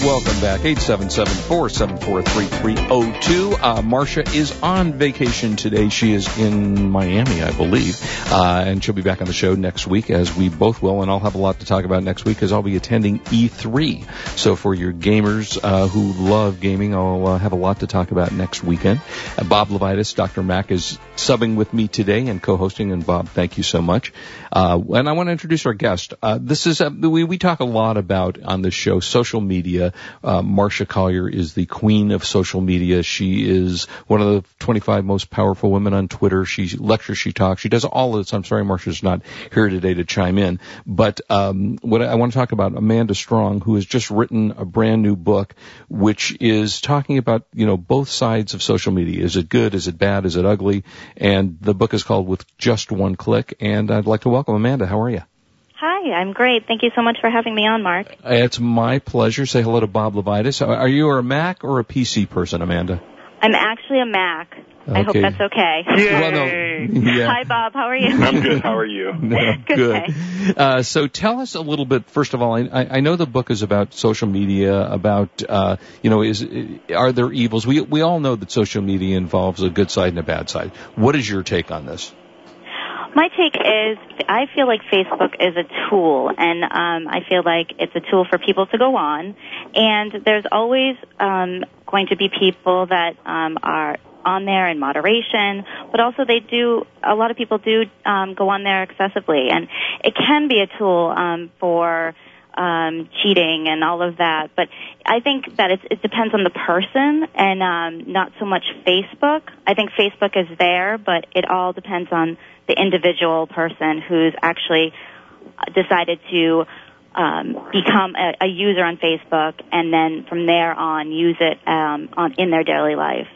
Welcome back. 877-474-3302. Uh, Marsha is on vacation today. She is in Miami, I believe. Uh, and she'll be back on the show next week as we both will. And I'll have a lot to talk about next week because I'll be attending E3. So for your gamers, uh, who love gaming, I'll uh, have a lot to talk about next weekend. Uh, Bob Levitus, Dr. Mac is subbing with me today and co-hosting. And Bob, thank you so much. Uh, and I want to introduce our guest. this is, we, we talk a lot about on this show social media uh, Marsha Collier is the queen of social media. She is one of the 25 most powerful women on Twitter. She lectures, she talks, she does all of this. I'm sorry Marsha's not here today to chime in, but um, what I, I want to talk about Amanda Strong, who has just written a brand new book, which is talking about you know both sides of social media. Is it good? Is it bad? Is it ugly? And the book is called With Just One Click. And I'd like to welcome Amanda. How are you? Hi, I'm great. Thank you so much for having me on, Mark. It's my pleasure. Say hello to Bob Levitus. Are you a Mac or a PC person, Amanda? I'm actually a Mac. Okay. I hope that's okay. Yay. Well, no, yeah. Hi, Bob. How are you? I'm good. How are you? good. Uh, so tell us a little bit. First of all, I, I know the book is about social media. About uh, you know, is are there evils? We we all know that social media involves a good side and a bad side. What is your take on this? My take is I feel like Facebook is a tool, and um, I feel like it's a tool for people to go on. And there's always um, going to be people that um, are on there in moderation, but also they do. A lot of people do um, go on there excessively, and it can be a tool um, for um, cheating and all of that. But I think that it's, it depends on the person and um, not so much Facebook. I think Facebook is there, but it all depends on the individual person who's actually decided to um, become a, a, user on Facebook and then from there on use it um, on, in their daily life.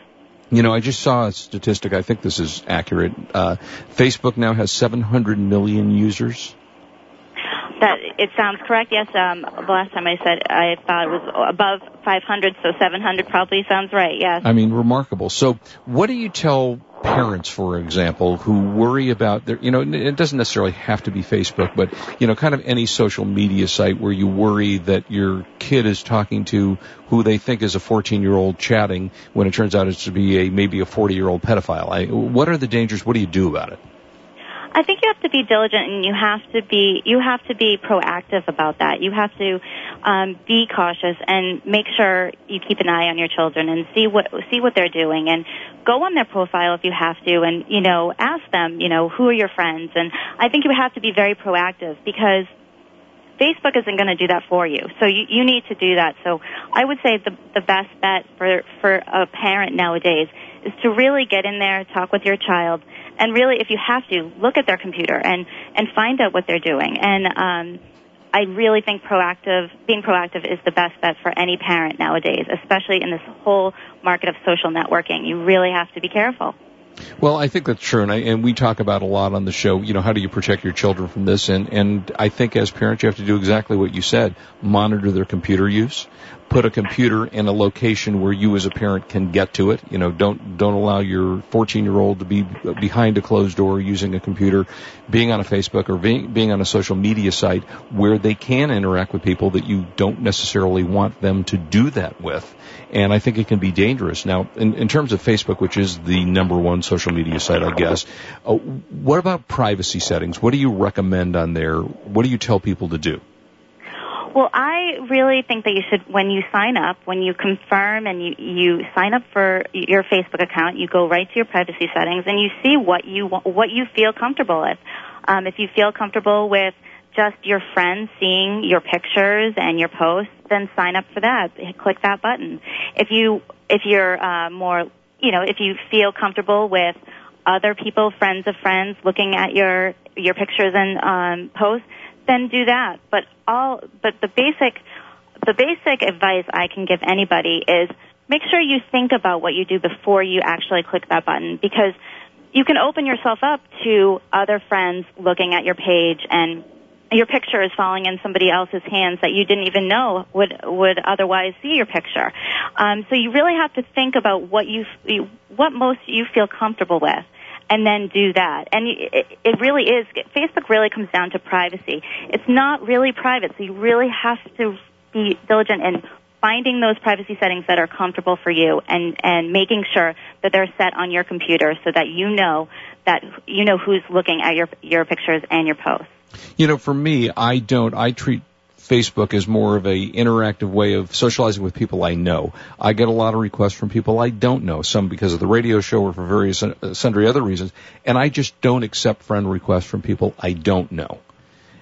You know, I just saw a statistic. I think this is accurate. Uh, Facebook now has 700 million users. That it sounds correct. Yes. Um, the last time I said I thought it was above 500, so 700 probably sounds right. Yes. I mean, remarkable. So, what do you tell parents, for example, who worry about their, you know, it doesn't necessarily have to be Facebook, but, you know, kind of any social media site where you worry that your kid is talking to who they think is a 14 year old chatting when it turns out it's to be a, maybe a 40 year old pedophile. I, what are the dangers? What do you do about it? I think you have to be diligent and you have to be you have to be proactive about that. You have to um, be cautious and make sure you keep an eye on your children and see what see what they're doing and go on their profile if you have to and you know ask them you know who are your friends and I think you have to be very proactive because Facebook isn't going to do that for you. So you, you need to do that. So I would say the the best bet for for a parent nowadays is to really get in there, talk with your child, and really, if you have to, look at their computer and and find out what they're doing. And um, I really think proactive, being proactive, is the best bet for any parent nowadays, especially in this whole market of social networking. You really have to be careful. Well, I think that's true, and, I, and we talk about a lot on the show. You know, how do you protect your children from this? And and I think as parents, you have to do exactly what you said: monitor their computer use, put a computer in a location where you as a parent can get to it. You know, don't don't allow your 14 year old to be behind a closed door using a computer, being on a Facebook or being, being on a social media site where they can interact with people that you don't necessarily want them to do that with. And I think it can be dangerous. Now, in, in terms of Facebook, which is the number one social media site, I guess, uh, what about privacy settings? What do you recommend on there? What do you tell people to do? Well, I really think that you should, when you sign up, when you confirm and you, you sign up for your Facebook account, you go right to your privacy settings and you see what you what you feel comfortable with. Um, if you feel comfortable with just your friends seeing your pictures and your posts, then sign up for that. Click that button. If you if you're uh, more, you know, if you feel comfortable with other people, friends of friends, looking at your your pictures and um, posts then do that. But all, but the basic, the basic advice I can give anybody is make sure you think about what you do before you actually click that button because you can open yourself up to other friends looking at your page and your picture is falling in somebody else's hands that you didn't even know would would otherwise see your picture. Um, so you really have to think about what you what most you feel comfortable with and then do that. And it, it really is, Facebook really comes down to privacy. It's not really private, so you really have to be diligent in finding those privacy settings that are comfortable for you and, and making sure that they're set on your computer so that you know that you know who's looking at your your pictures and your posts. You know, for me, I don't. I treat Facebook is more of a interactive way of socializing with people I know. I get a lot of requests from people I don't know, some because of the radio show or for various uh, sundry other reasons, and I just don't accept friend requests from people I don't know.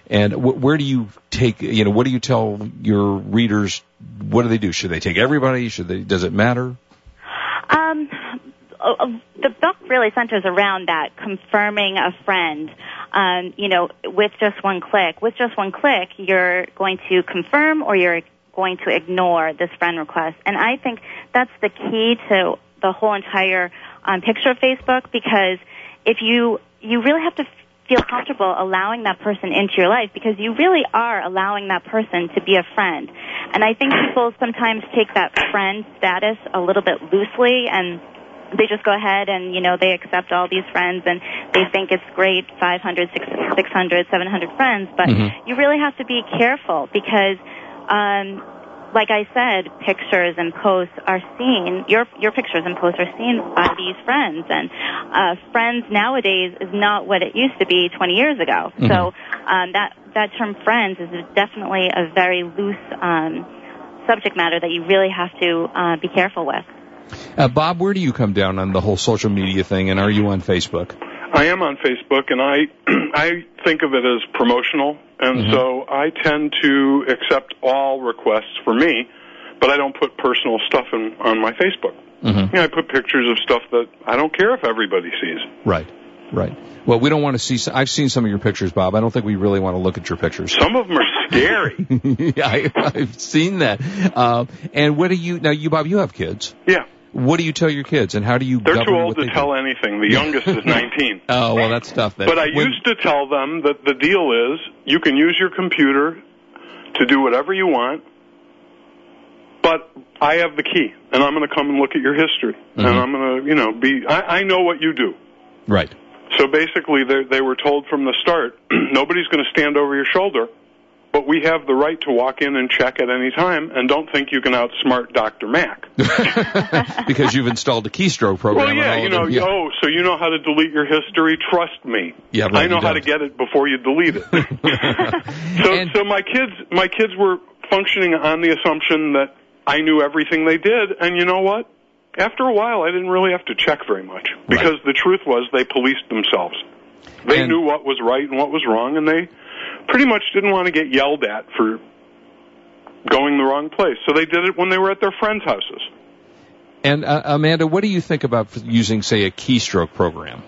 And where do you take, you know, what do you tell your readers? What do they do? Should they take everybody? Should they, does it matter? Um, the book really centers around that confirming a friend um, you know, with just one click. With just one click, you're going to confirm or you're going to ignore this friend request. And I think that's the key to the whole entire um, picture of Facebook because if you you really have to feel comfortable allowing that person into your life because you really are allowing that person to be a friend. And I think people sometimes take that friend status a little bit loosely and they just go ahead and you know they accept all these friends and they think it's great 500 600 700 friends but mm-hmm. you really have to be careful because um like I said, pictures and posts are seen. Your your pictures and posts are seen by these friends, and uh, friends nowadays is not what it used to be 20 years ago. Mm-hmm. So um, that that term friends is definitely a very loose um, subject matter that you really have to uh, be careful with. Uh, Bob, where do you come down on the whole social media thing, and are you on Facebook? I am on Facebook, and I I think of it as promotional, and mm-hmm. so I tend to accept all requests for me, but I don't put personal stuff in, on my Facebook. Mm-hmm. You know, I put pictures of stuff that I don't care if everybody sees. Right, right. Well, we don't want to see. I've seen some of your pictures, Bob. I don't think we really want to look at your pictures. Some of them are scary. yeah, I, have seen that. Uh, and what do you now? You, Bob, you have kids. Yeah. What do you tell your kids, and how do you? They're too old to tell do? anything. The youngest is 19. Oh well, that's tough. Then. But I when... used to tell them that the deal is you can use your computer to do whatever you want, but I have the key, and I'm going to come and look at your history, mm-hmm. and I'm going to, you know, be. I, I know what you do. Right. So basically, they, they were told from the start, nobody's going to stand over your shoulder but we have the right to walk in and check at any time and don't think you can outsmart Dr. Mac. because you've installed a keystroke program. Well, yeah, you know, yeah. oh, so you know how to delete your history? Trust me. Yeah, I know how to get it before you delete it. so, and, so my kids, my kids were functioning on the assumption that I knew everything they did, and you know what? After a while, I didn't really have to check very much because right. the truth was they policed themselves. They and, knew what was right and what was wrong, and they pretty much didn't want to get yelled at for going the wrong place. So they did it when they were at their friends' houses. And uh, Amanda, what do you think about using, say, a keystroke program?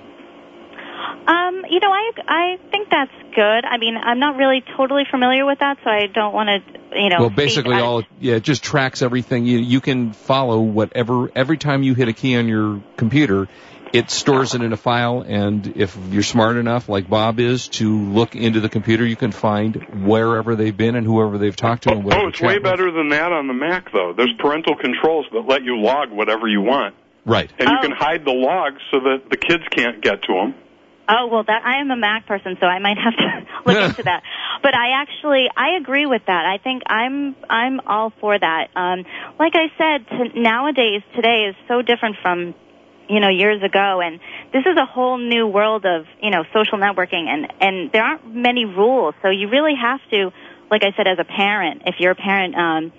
You know, I I think that's good. I mean, I'm not really totally familiar with that, so I don't want to, you know. Well, basically, all yeah, it just tracks everything. You you can follow whatever every time you hit a key on your computer, it stores it in a file, and if you're smart enough, like Bob is, to look into the computer, you can find wherever they've been and whoever they've talked to. Oh, oh it's way with. better than that on the Mac, though. There's parental controls that let you log whatever you want. Right. And oh. you can oh. hide the logs so that the kids can't get to them. Oh well, that I am a Mac person, so I might have to look into that. But I actually I agree with that. I think I'm I'm all for that. Um, like I said, to, nowadays today is so different from you know years ago and this is a whole new world of you know social networking and and there aren't many rules so you really have to like i said as a parent if you're a parent um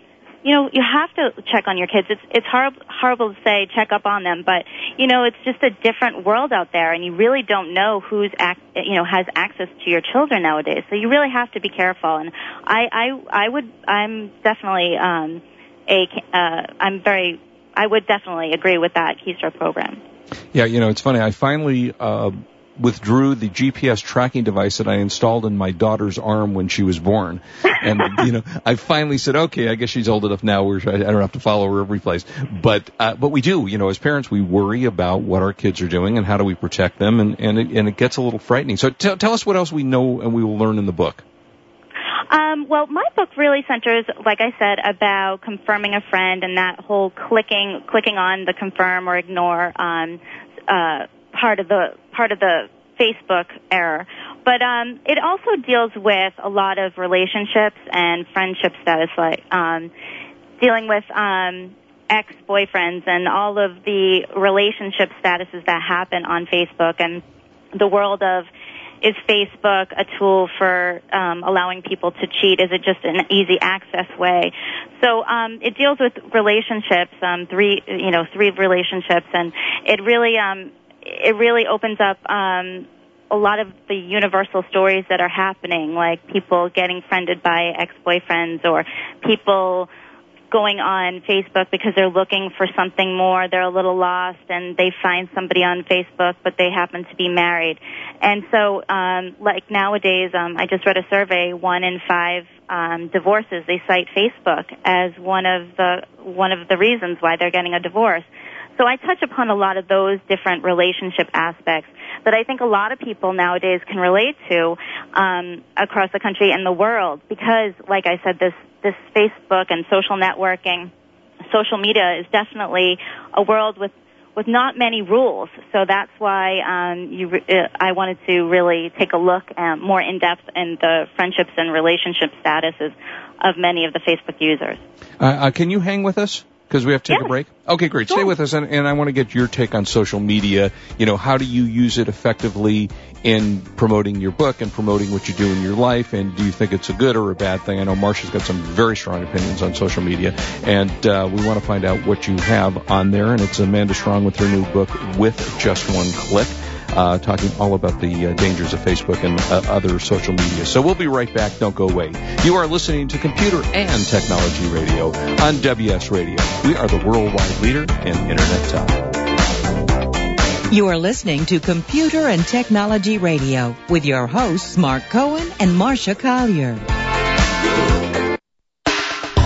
you know you have to check on your kids it's it's horrible horrible to say check up on them but you know it's just a different world out there and you really don't know who's ac- you know has access to your children nowadays so you really have to be careful and i i i would i'm definitely um a uh i'm very I would definitely agree with that keystroke program. Yeah, you know, it's funny. I finally uh, withdrew the GPS tracking device that I installed in my daughter's arm when she was born, and you know, I finally said, okay, I guess she's old enough now where I don't have to follow her every place. But uh, but we do, you know, as parents, we worry about what our kids are doing and how do we protect them, and and it, and it gets a little frightening. So t- tell us what else we know and we will learn in the book. Um, well, my book really centers, like I said, about confirming a friend and that whole clicking clicking on the confirm or ignore um, uh, part of the part of the Facebook error. But um, it also deals with a lot of relationships and friendship status, like um, dealing with um, ex-boyfriends and all of the relationship statuses that happen on Facebook and the world of is Facebook a tool for um, allowing people to cheat? Is it just an easy access way? So um, it deals with relationships, um, three you know three relationships, and it really um, it really opens up um, a lot of the universal stories that are happening, like people getting friended by ex-boyfriends or people going on Facebook because they're looking for something more. They're a little lost and they find somebody on Facebook, but they happen to be married. And so, um, like nowadays, um, I just read a survey. One in five um, divorces they cite Facebook as one of the one of the reasons why they're getting a divorce. So I touch upon a lot of those different relationship aspects that I think a lot of people nowadays can relate to um, across the country and the world because, like I said, this this Facebook and social networking, social media is definitely a world with with not many rules. So that's why um, you, uh, I wanted to really take a look um, more in depth in the friendships and relationship statuses of many of the Facebook users. Uh, uh, can you hang with us? Because we have to take yeah. a break? Okay, great. Sure. Stay with us, and, and I want to get your take on social media. You know, how do you use it effectively in promoting your book and promoting what you do in your life? And do you think it's a good or a bad thing? I know Marsha's got some very strong opinions on social media, and uh, we want to find out what you have on there. And it's Amanda Strong with her new book, With Just One Click uh, talking all about the uh, dangers of Facebook and uh, other social media. So we'll be right back. Don't go away. You are listening to Computer and Technology Radio on WS Radio. We are the worldwide leader in Internet talk. You are listening to Computer and Technology Radio with your hosts, Mark Cohen and Marsha Collier.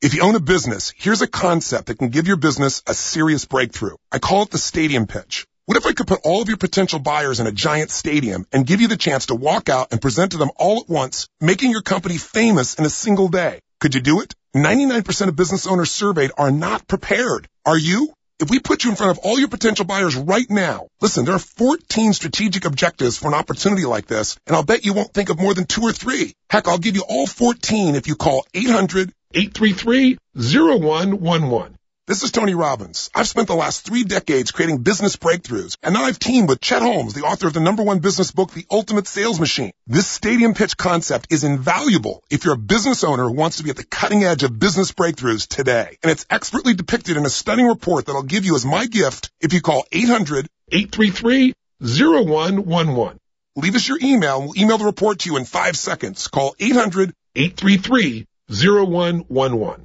If you own a business, here's a concept that can give your business a serious breakthrough. I call it the stadium pitch. What if I could put all of your potential buyers in a giant stadium and give you the chance to walk out and present to them all at once, making your company famous in a single day? Could you do it? 99% of business owners surveyed are not prepared. Are you? If we put you in front of all your potential buyers right now, listen, there are 14 strategic objectives for an opportunity like this, and I'll bet you won't think of more than two or three. Heck, I'll give you all 14 if you call 800 833-0111. This is Tony Robbins. I've spent the last three decades creating business breakthroughs, and now I've teamed with Chet Holmes, the author of the number one business book, The Ultimate Sales Machine. This stadium pitch concept is invaluable if you're a business owner who wants to be at the cutting edge of business breakthroughs today. And it's expertly depicted in a stunning report that I'll give you as my gift if you call 800-833-0111. Leave us your email and we'll email the report to you in five seconds. Call 800-833 0111.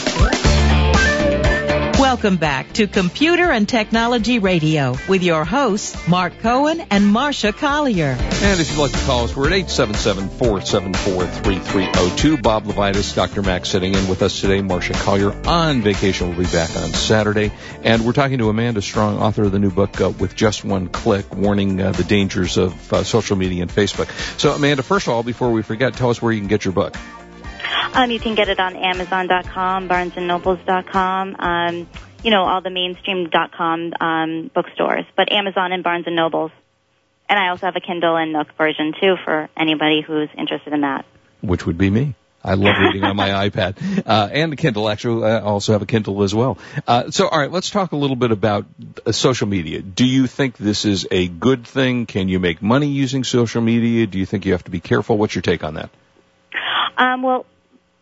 Welcome back to Computer and Technology Radio with your hosts, Mark Cohen and Marsha Collier. And if you'd like to call us, we're at 877-474-3302. Bob Levitus, Dr. Max sitting in with us today. Marsha Collier on vacation. We'll be back on Saturday. And we're talking to Amanda Strong, author of the new book, uh, With Just One Click, warning uh, the dangers of uh, social media and Facebook. So, Amanda, first of all, before we forget, tell us where you can get your book. Um, you can get it on Amazon.com, BarnesandNobles.com, um, you know, all the mainstream.com um, bookstores, but Amazon and Barnes and Nobles. And I also have a Kindle and Nook version too for anybody who's interested in that. Which would be me. I love reading on my iPad uh, and the Kindle. Actually, I also have a Kindle as well. Uh, so, all right, let's talk a little bit about uh, social media. Do you think this is a good thing? Can you make money using social media? Do you think you have to be careful? What's your take on that? Um, well,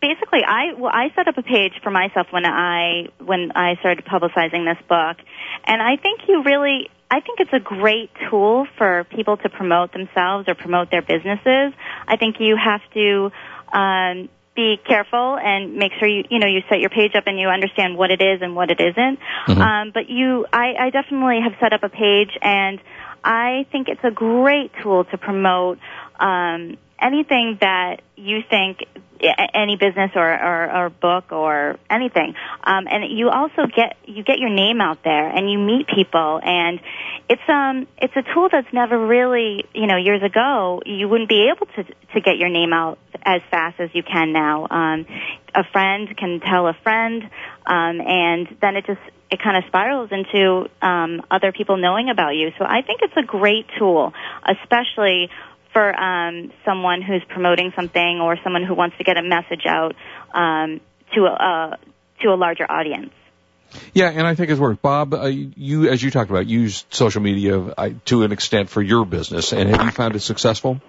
basically I well I set up a page for myself when I when I started publicizing this book and I think you really I think it's a great tool for people to promote themselves or promote their businesses. I think you have to um be careful and make sure you you know you set your page up and you understand what it is and what it isn't. Mm-hmm. Um but you I I definitely have set up a page and I think it's a great tool to promote um anything that you think any business or, or, or book or anything. Um, and you also get you get your name out there and you meet people and it's um it's a tool that's never really you know years ago you wouldn't be able to to get your name out as fast as you can now. Um, a friend can tell a friend, um, and then it just it kind of spirals into um, other people knowing about you. So I think it's a great tool, especially for um, someone who's promoting something or someone who wants to get a message out um, to a to a larger audience. Yeah, and I think it's worked. Bob, uh, you, as you talked about, used social media uh, to an extent for your business, and have you found it successful?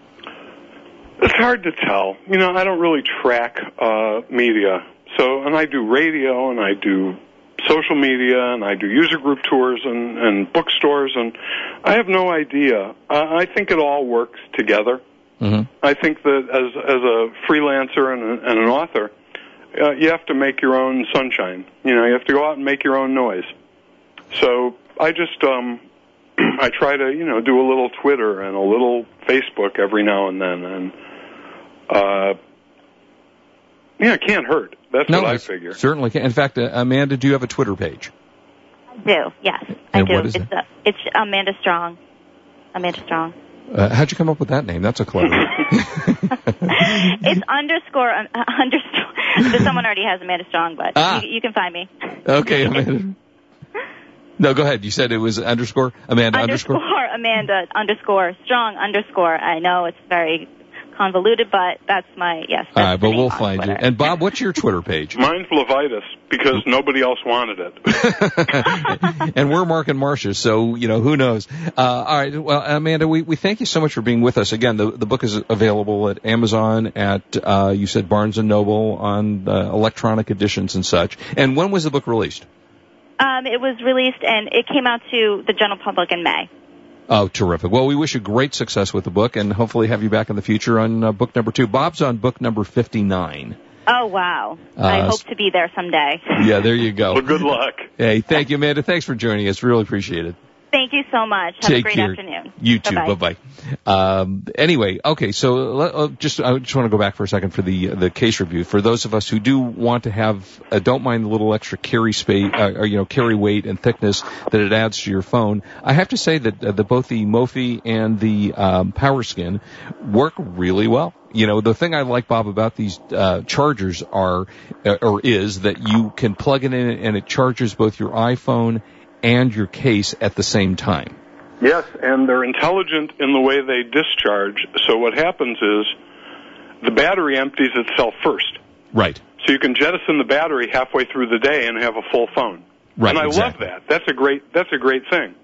It's hard to tell. You know, I don't really track uh, media. So, and I do radio and I do social media and I do user group tours and, and bookstores and I have no idea. I, I think it all works together. Mm-hmm. I think that as as a freelancer and, a, and an author, uh, you have to make your own sunshine. You know, you have to go out and make your own noise. So I just um I try to you know do a little Twitter and a little Facebook every now and then, and uh, yeah, it can't hurt. That's no, what I figure. Certainly can. In fact, uh, Amanda, do you have a Twitter page? I do. Yes, and I do. What is it's it? A, it's Amanda Strong. Amanda Strong. Uh, how'd you come up with that name? That's a clever. it's underscore uh, underscore. someone already has Amanda Strong, but ah. you, you can find me. Okay, Amanda. No, go ahead. You said it was underscore Amanda underscore, underscore Amanda underscore Strong underscore. I know it's very convoluted, but that's my yes. That's All right, but we'll find Twitter. you. And Bob, what's your Twitter page? Mine's Levitus because nobody else wanted it. and we're Mark and Marsha, so you know who knows. Uh, all right, well, Amanda, we, we thank you so much for being with us again. The the book is available at Amazon, at uh, you said Barnes and Noble on uh, electronic editions and such. And when was the book released? Um, it was released and it came out to the general public in May. Oh, terrific. Well, we wish you great success with the book and hopefully have you back in the future on uh, book number two. Bob's on book number 59. Oh, wow. Uh, I hope to be there someday. Yeah, there you go. well, good luck. Hey, thank you, Amanda. Thanks for joining us. Really appreciate it. Thank you so much. Have Take a great care. afternoon. You too. Bye bye. Um, anyway, okay. So uh, just I just want to go back for a second for the the case review. For those of us who do want to have, uh, don't mind the little extra carry space, uh, or you know, carry weight and thickness that it adds to your phone. I have to say that uh, the, both the Mophie and the um, PowerSkin work really well you know the thing I like Bob about these uh, chargers are uh, or is that you can plug it in and it charges both your iPhone and your case at the same time. Yes, and they're intelligent in the way they discharge. So what happens is the battery empties itself first. Right. So you can jettison the battery halfway through the day and have a full phone. Right. and I exactly. love that. That's a great. That's a great thing.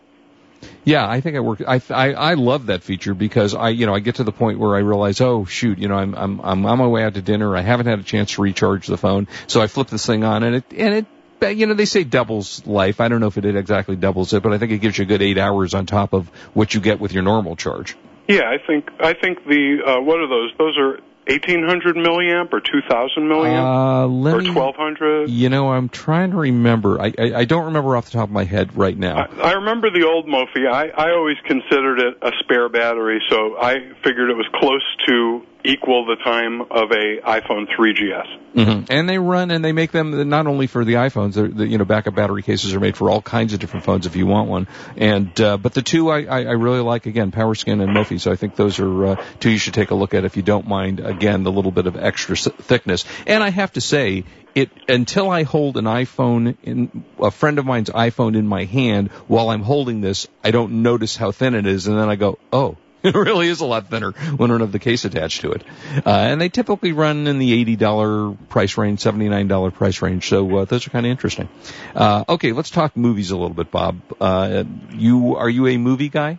Yeah, I think I work. I, I I love that feature because I you know I get to the point where I realize oh shoot you know I'm I'm I'm on my way out to dinner I haven't had a chance to recharge the phone so I flip this thing on and it and it you know they say doubles life I don't know if it exactly doubles it but I think it gives you a good eight hours on top of what you get with your normal charge. Yeah, I think I think the uh, what are those? Those are eighteen hundred milliamp or two thousand milliamp Uh, let or me- twelve hundred. You know I'm trying to remember I, I I don't remember off the top of my head right now. I, I remember the old Mophie. I, I always considered it a spare battery, so I figured it was close to equal the time of a iPhone 3GS. hmm And they run and they make them not only for the iPhones. The, you know, backup battery cases are made for all kinds of different phones if you want one. And uh, but the two I, I, I really like again, PowerSkin and Mophie. So I think those are uh, two you should take a look at if you don't mind. Again, the little bit of extra thickness. And I have to say, it until I hold an iPhone in a friend of mine's iPhone in my hand while I'm holding this, I don't notice how thin it is, and then I go, oh. It really is a lot thinner when don't have the case attached to it. Uh, and they typically run in the $80 price range, $79 price range. So uh, those are kind of interesting. Uh, okay, let's talk movies a little bit, Bob. Uh, you are you a movie guy?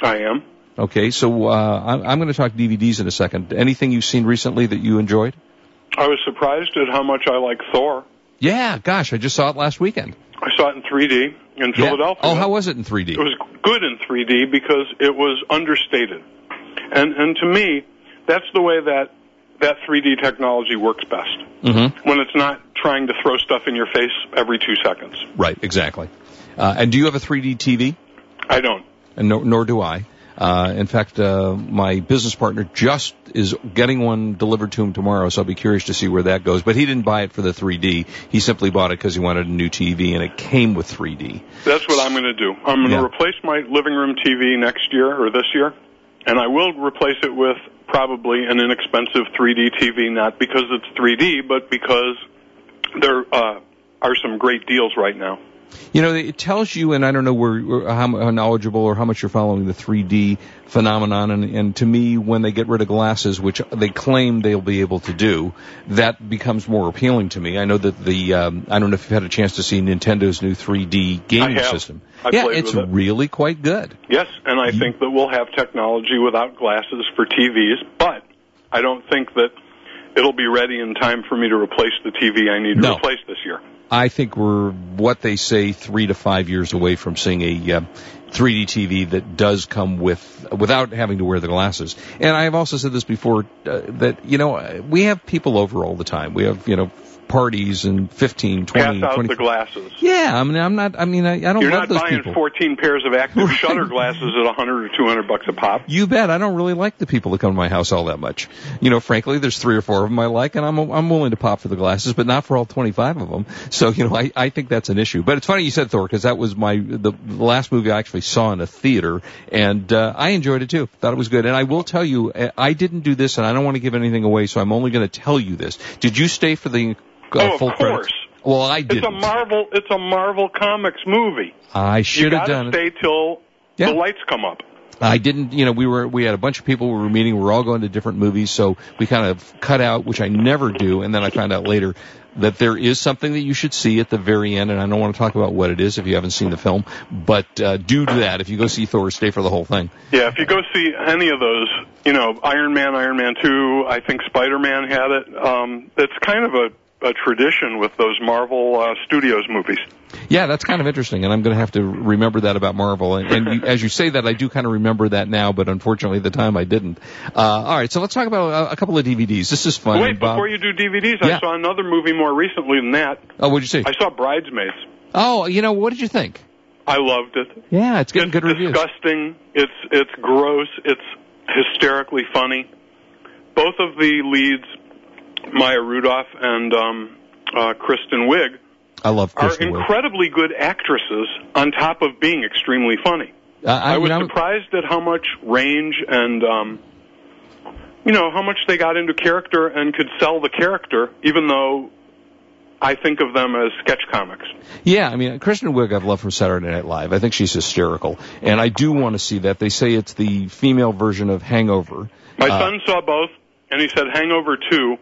I am. Okay, so uh, I'm, I'm going to talk DVDs in a second. Anything you've seen recently that you enjoyed? I was surprised at how much I like Thor. Yeah, gosh, I just saw it last weekend. I saw it in 3D in Yeah. Philadelphia. Oh, how was it in 3D? It was good in 3D because it was understated. And and to me, that's the way that that 3D technology works best. Mm-hmm. When it's not trying to throw stuff in your face every 2 seconds. Right, exactly. Uh, and do you have a 3D TV? I don't. and nor, nor do I. Uh, in fact, uh, my business partner just is getting one delivered to him tomorrow, so I'll be curious to see where that goes. But he didn't buy it for the 3D. He simply bought it because he wanted a new TV, and it came with 3D. That's what I'm going to do. I'm going to Yeah. replace my living room TV next year or this year, and I will replace it with probably an inexpensive 3D TV, not because it's 3D, but because there uh, are some great deals right now. You know, it tells you, and I don't know where, where- how, how knowledgeable or how much you're following the 3D phenomenon. And, and to me, when they get rid of glasses, which they claim they'll be able to do, that becomes more appealing to me. I know that the, um, I don't know if you've had a chance to see Nintendo's new 3D gaming system. I yeah, it's it. really quite good. Yes, and I think that we'll have technology without glasses for TVs, but I don't think that it'll be ready in time for me to replace the TV I need to No. replace this year. I think we're what they say three to five years away from seeing a uh, 3D TV that does come with without having to wear the glasses. And I have also said this before uh, that you know we have people over all the time. We have you know parties and 15, 20, Pass out 20 the glasses. Yeah, I mean I'm not. I mean I, I don't You're love not those buying people. 14 pairs of active Right. shutter glasses at 100 or 200 bucks a pop. You bet. I don't really like the people that come to my house all that much. You know, frankly, there's three or four of them I like, and I'm I'm willing to pop for the glasses, but not for all 25 of them. So, you know, I I think that's an issue. But it's funny you said Thor because that was my the, the last movie I actually saw in a theater, and uh, I enjoyed it too. Thought it was good. And I will tell you, uh, I didn't do this, and I don't want to give anything away, so I'm only going to tell you this. Did you stay for the uh, Oh, of full course. credits? Well, I It's didn't. a Marvel. It's a Marvel Comics movie. I should have done it. stay till Yeah. the lights come up. I didn't, you know, we were, we had a bunch of people we were meeting, we were all going to different movies, so we kind of cut out, which I never do, and then I found out later that there is something that you should see at the very end, and I don't want to talk about what it is if you haven't seen the film, but, uh, do that. If you go see Thor, stay for the whole thing. Yeah, if you go see any of those, you know, Iron Man, Iron Man 2, I think Spider-Man had it. Um, it's kind of a, a tradition with those Marvel uh, Studios movies. Yeah, that's kind of interesting, and I'm going to have to remember that about Marvel. And, and you, as you say that, I do kind of remember that now, but unfortunately, at the time I didn't. Uh, all right, so let's talk about a, a couple of DVDs. This is fun. Wait, Bob. before you do DVDs, Yeah. I saw another movie more recently than that. Oh, what'd you see? I saw Bridesmaids. Oh, you know, what did you think? I loved it. Yeah, it's getting it's good reviews. disgusting. It's it's gross. It's hysterically funny. Both of the leads, Maya Rudolph and um, uh, Kristen Wiig, I love are Kristen Wiig. incredibly good actresses on top of being extremely funny. Uh, I, I, was know, surprised at how much range and um you know how much they got into character and could sell the character even though I think of them as sketch comics. Yeah, I mean, Kristen Wiig I've loved from Saturday Night Live. I think she's hysterical, and I do want to see that. They say it's the female version of Hangover. My Uh, son saw both, and he said Hangover 2,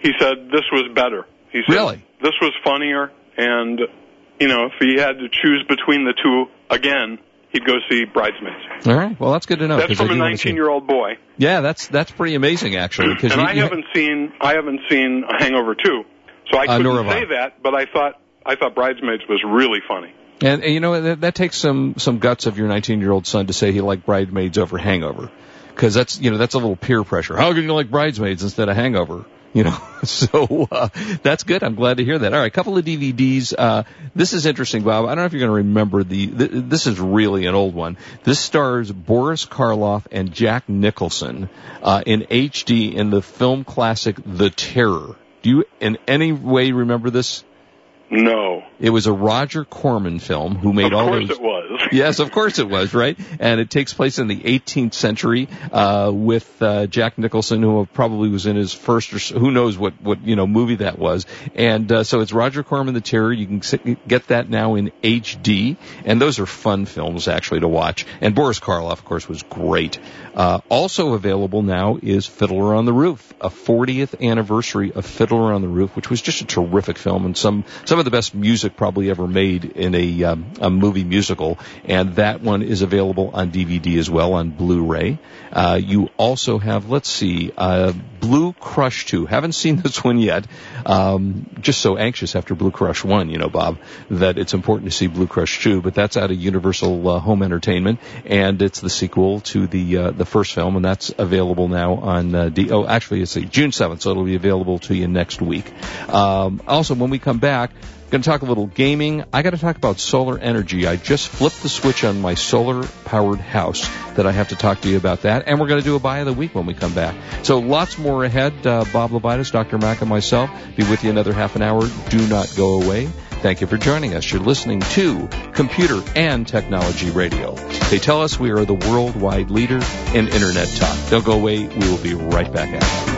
he said this was better. He said Really? this was funnier, and, you know, if he had to choose between the two again, he'd go see Bridesmaids. All right, well, that's good to know. That's from a do wanna see- 19-year-old boy. Yeah, that's that's pretty amazing actually. Because and I haven't seen I haven't seen Hangover 2, so I Uh, couldn't have I. say that. But I thought I thought Bridesmaids was really funny. And, and you know that, that takes some some guts of your 19 year old son to say he liked Bridesmaids over Hangover, because that's you know that's a little peer pressure. How can you like Bridesmaids instead of Hangover? You know, so uh, that's good. I'm glad to hear that. All right, a couple of DVDs. Uh, this is interesting, Bob. I don't know if you're going to remember the. Th- this is really an old one. This stars Boris Karloff and Jack Nicholson uh, in HD in the film classic The Terror. Do you in any way remember this? No, It was a Roger Corman film who made of all course those. it was. Yes, of course it was, right? And it takes place in the 18th century uh, with uh, Jack Nicholson, who probably was in his first, or who knows what what you know movie that was. And uh, so it's Roger Corman, The Terror. You can get that now in HD, and those are fun films actually to watch. And Boris Karloff, of course, was great. Uh, also available now is Fiddler on the Roof, a 40th anniversary of Fiddler on the Roof, which was just a terrific film and some some of the best music probably ever made in a um, a movie musical. And that one is available on DVD as well on Blu-ray. Uh, you also have, let's see, uh, Blue Crush 2. Haven't seen this one yet. Um, just so anxious after Blue Crush 1, you know, Bob, that it's important to see Blue Crush 2. But that's out of Universal uh, Home Entertainment, and it's the sequel to the uh, the first film, and that's available now on uh, D. Oh, actually, it's June 7th, so it'll be available to you next week. Um, also, when we come back. Going to talk a little gaming. I got to talk about solar energy. I just flipped the switch on my solar powered house that I have to talk to you about that. And we're going to do a buy of the week when we come back. So lots more ahead. Uh, Bob Levitus, Dr. Mac, and myself be with you another half an hour. Do not go away. Thank you for joining us. You're listening to Computer and Technology Radio. They tell us we are the worldwide leader in Internet talk. Don't go away. We will be right back.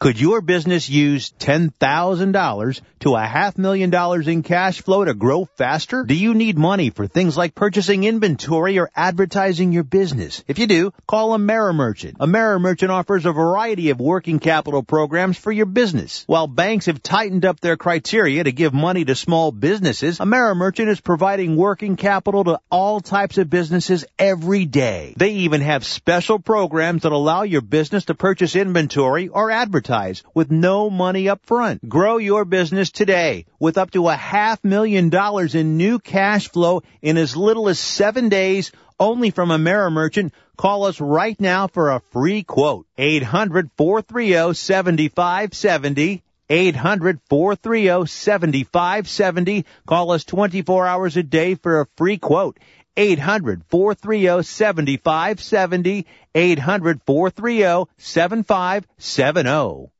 Could your business use $10,000 to a half million dollars in cash flow to grow faster? Do you need money for things like purchasing inventory or advertising your business? If you do, call Amerimerchant. Amerimerchant offers a variety of working capital programs for your business. While banks have tightened up their criteria to give money to small businesses, Amerimerchant is providing working capital to all types of businesses every day. They even have special programs that allow your business to purchase inventory or advertise with no money up front. Grow your business today with up to a half million dollars in new cash flow in as little as seven days only from Amerimerchant. Call us right now for a free quote. 800-430-7570. 800-430-7570. Call us 24 hours a day for a free quote. 800-430-7570, 800-430-7570.